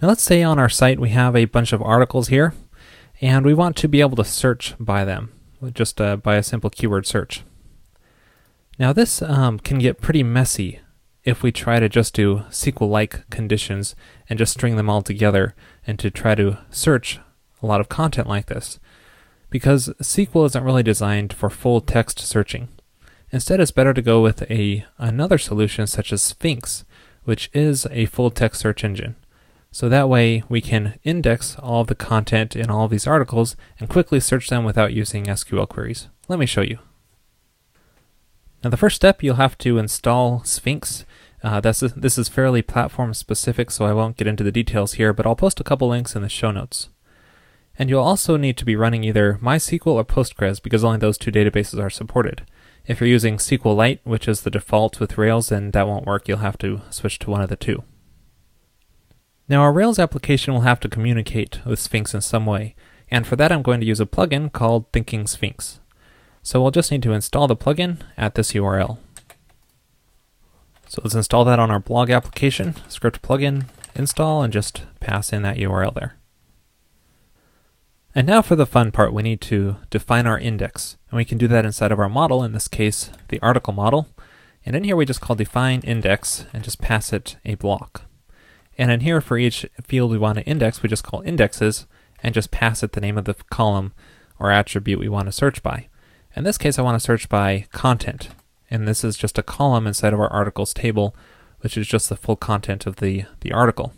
Now let's say on our site we have a bunch of articles here, and we want to be able to search by them, just uh, by a simple keyword search. Now this um, can get pretty messy if we try to just do SQL-like conditions and just string them all together and to try to search a lot of content like this. Because SQL isn't really designed for full text searching. Instead, it's better to go with a another solution such as Sphinx, which is a full text search engine. So that way we can index all the content in all these articles and quickly search them without using SQL queries. Let me show you. Now the first step, you'll have to install Sphinx. Uh, this, is, this is fairly platform specific, so I won't get into the details here, but I'll post a couple links in the show notes. And you'll also need to be running either MySQL or Postgres because only those two databases are supported. If you're using SQLite, which is the default with Rails, then that won't work. You'll have to switch to one of the two. Now our Rails application will have to communicate with Sphinx in some way, and for that I'm going to use a plugin called Thinking Sphinx. So we'll just need to install the plugin at this URL. So let's install that on our blog application, script plugin, install, and just pass in that URL there. And now for the fun part, we need to define our index. And we can do that inside of our model, in this case, the article model. And in here we just call define index and just pass it a block. And in here, for each field we want to index, we just call indexes and just pass it the name of the column or attribute we want to search by. In this case, I want to search by content. And this is just a column inside of our articles table, which is just the full content of the, the article.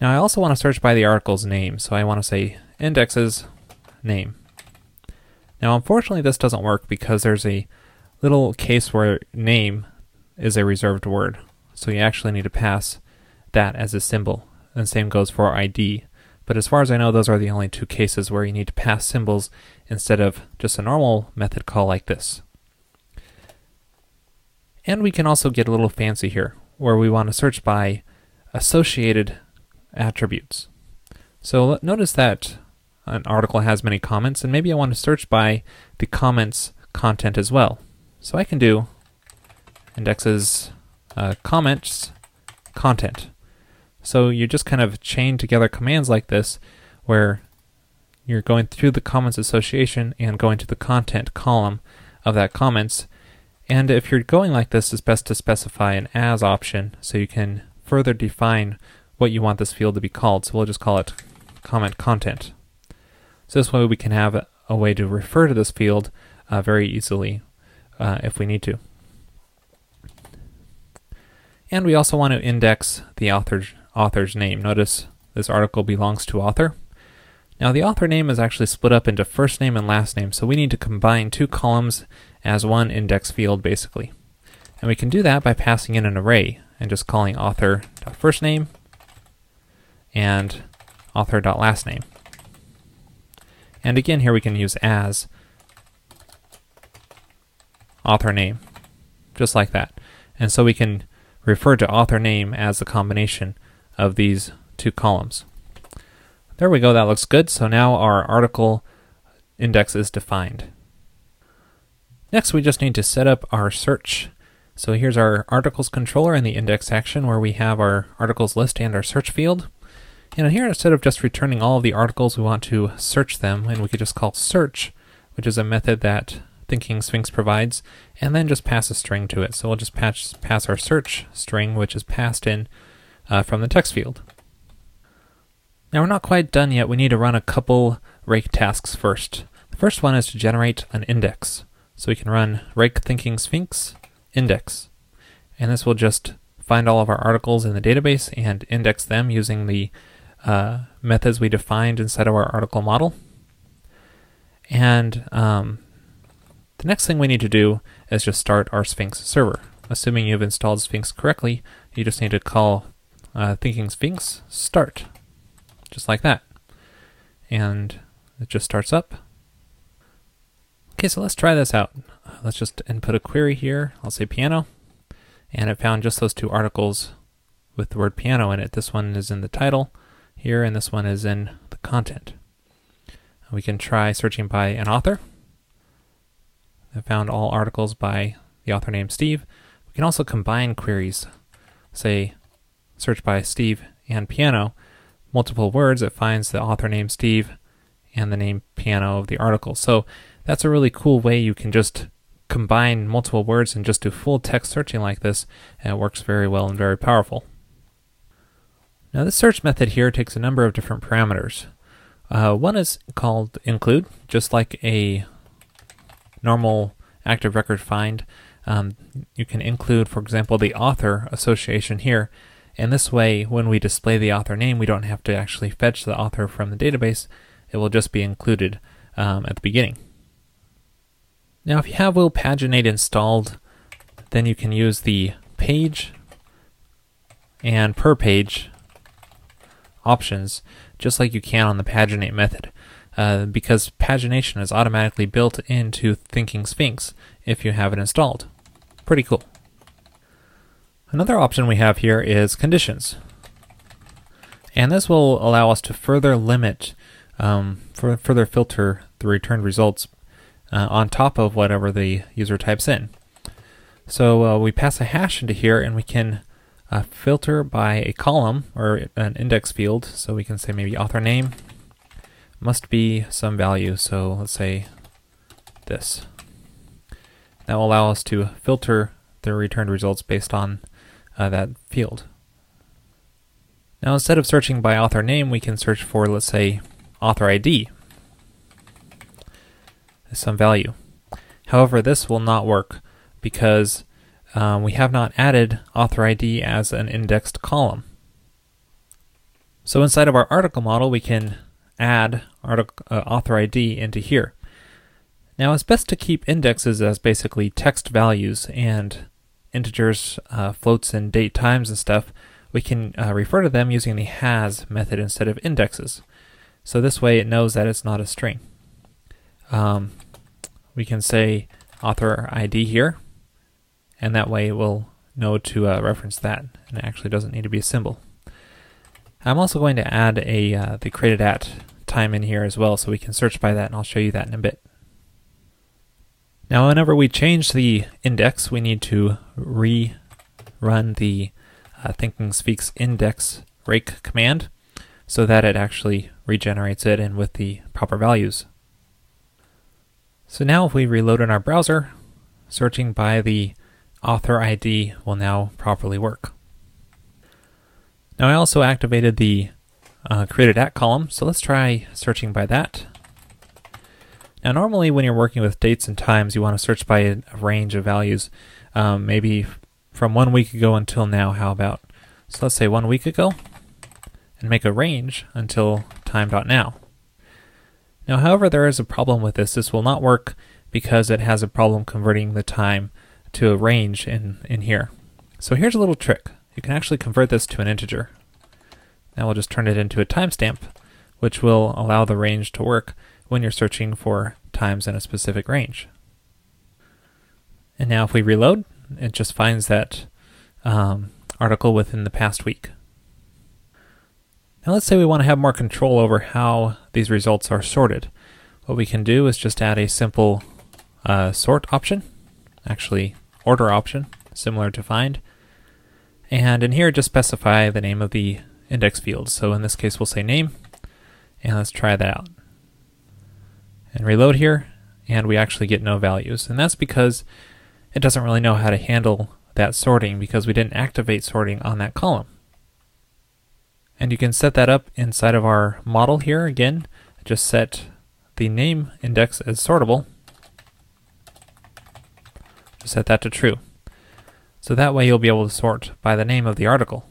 Now I also want to search by the article's name, so I want to say indexes name. Now unfortunately this doesn't work because there's a little case where name is a reserved word. So you actually need to pass that as a symbol. And same goes for ID. But as far as I know, those are the only two cases where you need to pass symbols instead of just a normal method call like this. And we can also get a little fancy here, where we want to search by associated attributes. So notice that an article has many comments, and maybe I want to search by the comments content as well. So I can do indexes uh, comments content. So you just kind of chain together commands like this where you're going through the comments association and going to the content column of that comments. And if you're going like this, it's best to specify an as option so you can further define what you want this field to be called. So we'll just call it comment content. So this way we can have a way to refer to this field uh, very easily uh, if we need to. And we also want to index the author, author's name. Notice this article belongs to author. Now the author name is actually split up into first name and last name, so we need to combine two columns as one index field basically. And we can do that by passing in an array and just calling author.first name and author.last name. And again here we can use as author name, just like that. And so we can refer to author name as the combination of these two columns. There we go, that looks good. So now our article index is defined. Next, we just need to set up our search. So here's our articles controller in the index action where we have our articles list and our search field. And here, instead of just returning all of the articles, we want to search them, and we could just call search, which is a method that Thinking Sphinx provides, and then just pass a string to it. So we'll just pass, pass our search string, which is passed in uh, from the text field. Now we're not quite done yet. We need to run a couple rake tasks first. The first one is to generate an index. So we can run rake thinking sphinx index. And this will just find all of our articles in the database and index them using the uh, methods we defined inside of our article model. And um, the next thing we need to do is just start our Sphinx server. Assuming you've installed Sphinx correctly, you just need to call uh, Thinking Sphinx start, just like that. And it just starts up. Okay, so let's try this out. Let's just input a query here. I'll say piano. And it found just those two articles with the word piano in it. This one is in the title here, and this one is in the content. We can try searching by an author. I found all articles by the author named Steve. We can also combine queries, say search by Steve and piano, multiple words, it finds the author name Steve and the name piano of the article. So that's a really cool way you can just combine multiple words and just do full text searching like this, and it works very well and very powerful. Now this search method here takes a number of different parameters. Uh, one is called include, just like a normal active record find. Um, you can include, for example, the author association here, and this way, when we display the author name, we don't have to actually fetch the author from the database. It will just be included um, at the beginning. Now, if you have Will Paginate installed, then you can use the page and per page options just like you can on the paginate method. Uh, because pagination is automatically built into Thinking Sphinx if you have it installed. Pretty cool. Another option we have here is conditions. And this will allow us to further limit, um, for, further filter the returned results uh, on top of whatever the user types in. So uh, we pass a hash into here and we can uh, filter by a column or an index field. So we can say maybe author name must be some value. So let's say this. That will allow us to filter the returned results based on uh, that field. Now instead of searching by author name, we can search for, let's say, author ID, as some value. However, this will not work because um, we have not added author ID as an indexed column. So inside of our article model, we can add uh, author ID into here. Now it's best to keep indexes as basically text values and integers, uh, floats, and date times and stuff. We can uh, refer to them using the has method instead of indexes. So this way it knows that it's not a string. Um, we can say author ID here, and that way it will know to uh, reference that, and it actually doesn't need to be a symbol. I'm also going to add a uh, the created at time in here as well, so we can search by that, and I'll show you that in a bit. Now, whenever we change the index, we need to rerun the uh, Thinking Sphinx index rake command so that it actually regenerates it and with the proper values. So now if we reload in our browser, searching by the author ID will now properly work. Now I also activated the uh, created at column, so let's try searching by that. Now normally when you're working with dates and times, you want to search by a, range of values, um, maybe from one week ago until now, how about? So let's say one week ago, and make a range until time.now. Now however there is a problem with this, this will not work because it has a problem converting the time to a range in, in here. So here's a little trick. You can actually convert this to an integer. Now we'll just turn it into a timestamp, which will allow the range to work when you're searching for times in a specific range. And now if we reload, it just finds that um, article within the past week. Now let's say we want to have more control over how these results are sorted. What we can do is just add a simple uh, sort option, actually order option, similar to find. And in here, just specify the name of the index field. So in this case, we'll say name, and let's try that out and reload here, and we actually get no values. And that's because it doesn't really know how to handle that sorting because we didn't activate sorting on that column. And you can set that up inside of our model here again. Just set the name index as sortable. Just set that to true. So that way you'll be able to sort by the name of the article.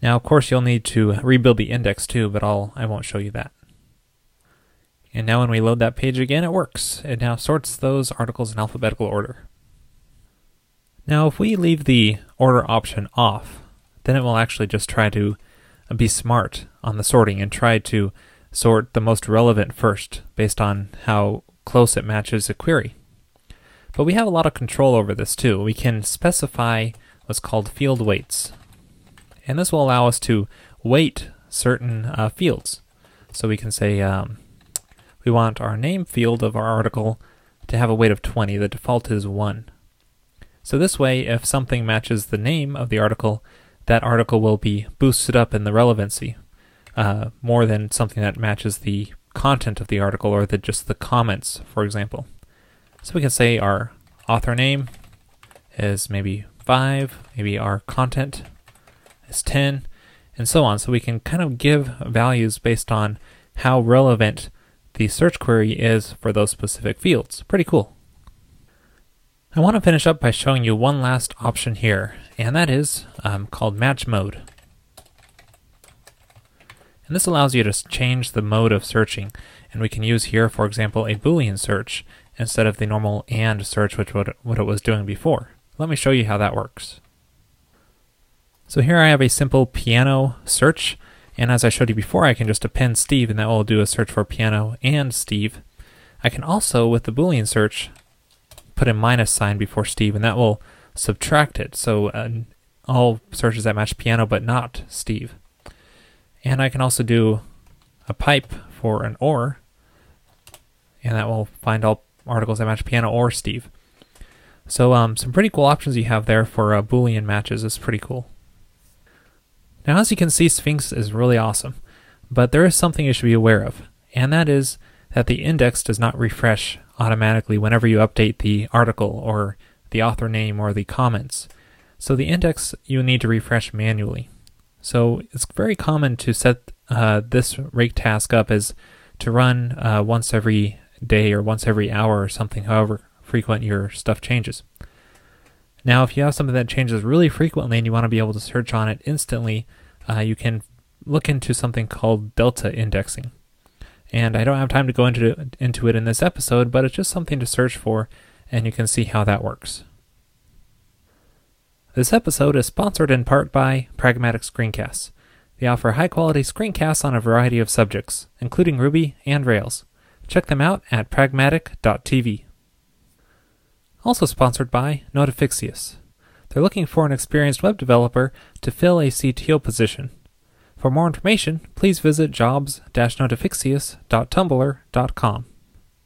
Now, of course, you'll need to rebuild the index too, but I'll, I won't show you that. And now when we load that page again, it works. It now sorts those articles in alphabetical order. Now if we leave the order option off, then it will actually just try to be smart on the sorting and try to sort the most relevant first based on how close it matches a query. But we have a lot of control over this too. We can specify what's called field weights. And this will allow us to weight certain uh, fields. So we can say um, we want our name field of our article to have a weight of 20. The default is 1. So this way, if something matches the name of the article, that article will be boosted up in the relevancy uh, more than something that matches the content of the article or the, just the comments, for example. So we can say our author name is maybe 5, maybe our content is 10, and so on. So we can kind of give values based on how relevant the search query is for those specific fields. Pretty cool. I want to finish up by showing you one last option here, and that is um, called Match Mode. And this allows you to change the mode of searching, and we can use here, for example, a Boolean search instead of the normal AND search, which what it was doing before. Let me show you how that works. So here I have a simple piano search, and as I showed you before, I can just append Steve, and that will do a search for piano and Steve. I can also, with the Boolean search, put a minus sign before Steve, and that will subtract it. So uh, all searches that match piano, but not Steve. And I can also do a pipe for an or, and that will find all articles that match piano or Steve. So um, some pretty cool options you have there for uh, Boolean matches is pretty cool. Now, as you can see, Sphinx is really awesome, but there is something you should be aware of, and that is that the index does not refresh automatically whenever you update the article or the author name or the comments. So the index you need to refresh manually. So it's very common to set uh, this rake task up as to run uh, once every day or once every hour or something, however frequent your stuff changes. Now, if you have something that changes really frequently and you want to be able to search on it instantly, uh, you can look into something called delta indexing. And I don't have time to go into, into it in this episode, but it's just something to search for, and you can see how that works. This episode is sponsored in part by Pragmatic Screencasts. They offer high quality screencasts on a variety of subjects, including Ruby and Rails. Check them out at pragmatic.tv. Also sponsored by Notifixious. They're looking for an experienced web developer to fill a CTO position. For more information, please visit jobs-notifixious.tumblr.com.